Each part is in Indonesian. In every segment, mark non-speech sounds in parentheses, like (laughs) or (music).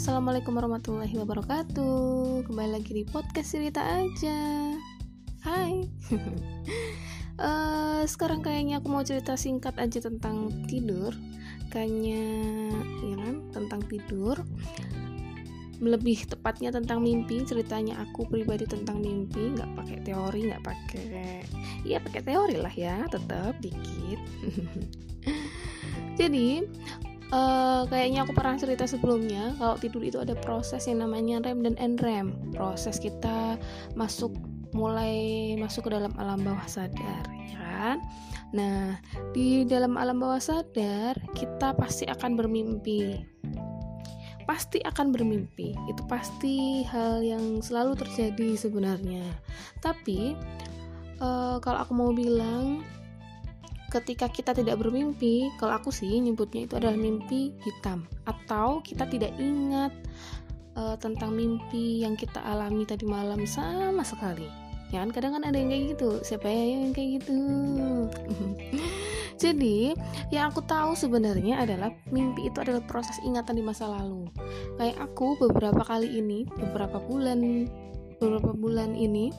assalamualaikum warahmatullahi wabarakatuh. Kembali lagi di podcast cerita aja. Hai. uh, (laughs) sekarang kayaknya aku mau cerita singkat aja tentang tidur. Kayaknya, ya kan, tentang tidur. Lebih tepatnya tentang mimpi. Ceritanya aku pribadi tentang mimpi, nggak pakai teori, nggak pakai, iya pakai teori lah ya, tetap dikit. (laughs) Jadi uh, kayaknya aku pernah cerita sebelumnya kalau tidur itu ada proses yang namanya REM dan NREM proses kita masuk mulai masuk ke dalam alam bawah sadar ya kan? Nah di dalam alam bawah sadar kita pasti akan bermimpi. Pasti akan bermimpi. Itu pasti hal yang selalu terjadi sebenarnya. Tapi uh, kalau aku mau bilang ketika kita tidak bermimpi, kalau aku sih nyebutnya itu adalah mimpi hitam atau kita tidak ingat uh, tentang mimpi yang kita alami tadi malam sama sekali. Ya kan kadang kan ada yang kayak gitu. Siapa ya yang kayak gitu? (laughs) Jadi, yang aku tahu sebenarnya adalah mimpi itu adalah proses ingatan di masa lalu. Kayak aku beberapa kali ini, beberapa bulan beberapa bulan ini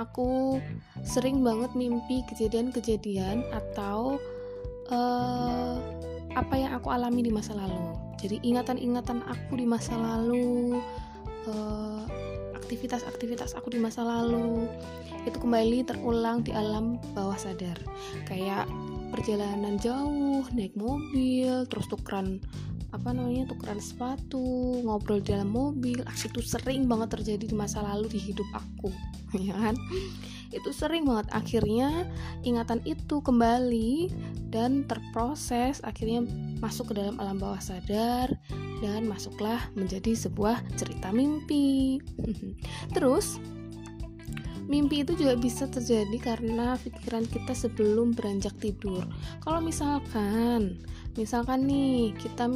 aku sering banget mimpi kejadian-kejadian atau uh, apa yang aku alami di masa lalu. Jadi ingatan-ingatan aku di masa lalu, uh, aktivitas-aktivitas aku di masa lalu itu kembali terulang di alam bawah sadar. Kayak perjalanan jauh, naik mobil, terus tukeran apa namanya tukeran sepatu ngobrol dalam mobil. Ah, itu sering banget terjadi di masa lalu di hidup aku (laughs) ya kan? Itu sering banget. Akhirnya ingatan itu kembali dan terproses. Akhirnya masuk ke dalam alam bawah sadar dan masuklah menjadi sebuah cerita mimpi. (laughs) Terus Mimpi itu juga bisa terjadi karena pikiran kita sebelum beranjak tidur. Kalau misalkan, misalkan nih kita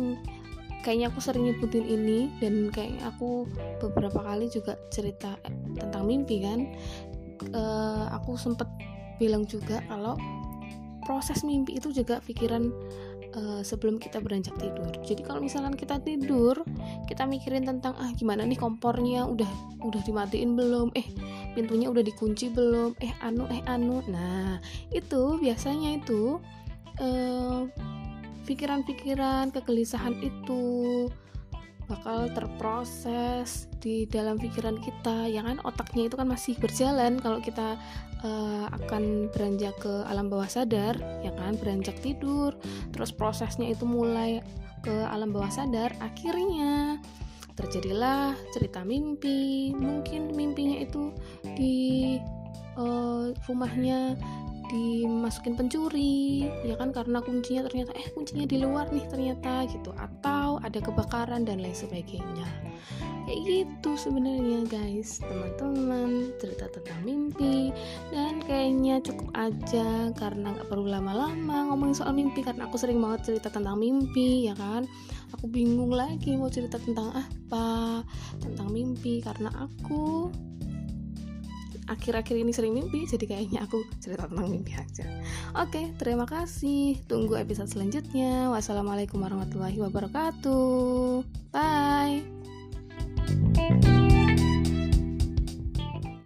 kayaknya aku sering nyebutin ini dan kayaknya aku beberapa kali juga cerita tentang mimpi kan. Uh, aku sempet bilang juga kalau proses mimpi itu juga pikiran uh, sebelum kita beranjak tidur. Jadi kalau misalkan kita tidur, kita mikirin tentang ah gimana nih kompornya udah udah dimatiin belum? Eh pintunya udah dikunci belum? Eh anu eh anu. Nah itu biasanya itu eh, pikiran-pikiran kegelisahan itu bakal terproses di dalam pikiran kita. Ya kan? Otaknya itu kan masih berjalan. Kalau kita uh, akan beranjak ke alam bawah sadar ya kan? Beranjak tidur terus prosesnya itu mulai ke alam bawah sadar akhirnya terjadilah cerita mimpi. Mungkin mimpinya itu di uh, rumahnya dimasukin pencuri ya kan? Karena kuncinya ternyata eh kuncinya di luar nih ternyata gitu. Atau ada kebakaran dan lain sebagainya. Kayak gitu sebenarnya guys. Teman-teman cerita tentang mimpi. Dan kayaknya cukup aja karena nggak perlu lama-lama ngomongin soal mimpi karena aku sering banget cerita tentang mimpi ya kan? Aku bingung lagi mau cerita tentang apa tentang mimpi karena aku akhir-akhir ini sering mimpi jadi kayaknya aku cerita tentang mimpi aja. Oke terima kasih. Tunggu episode selanjutnya. Wassalamualaikum warahmatullahi wabarakatuh. Bye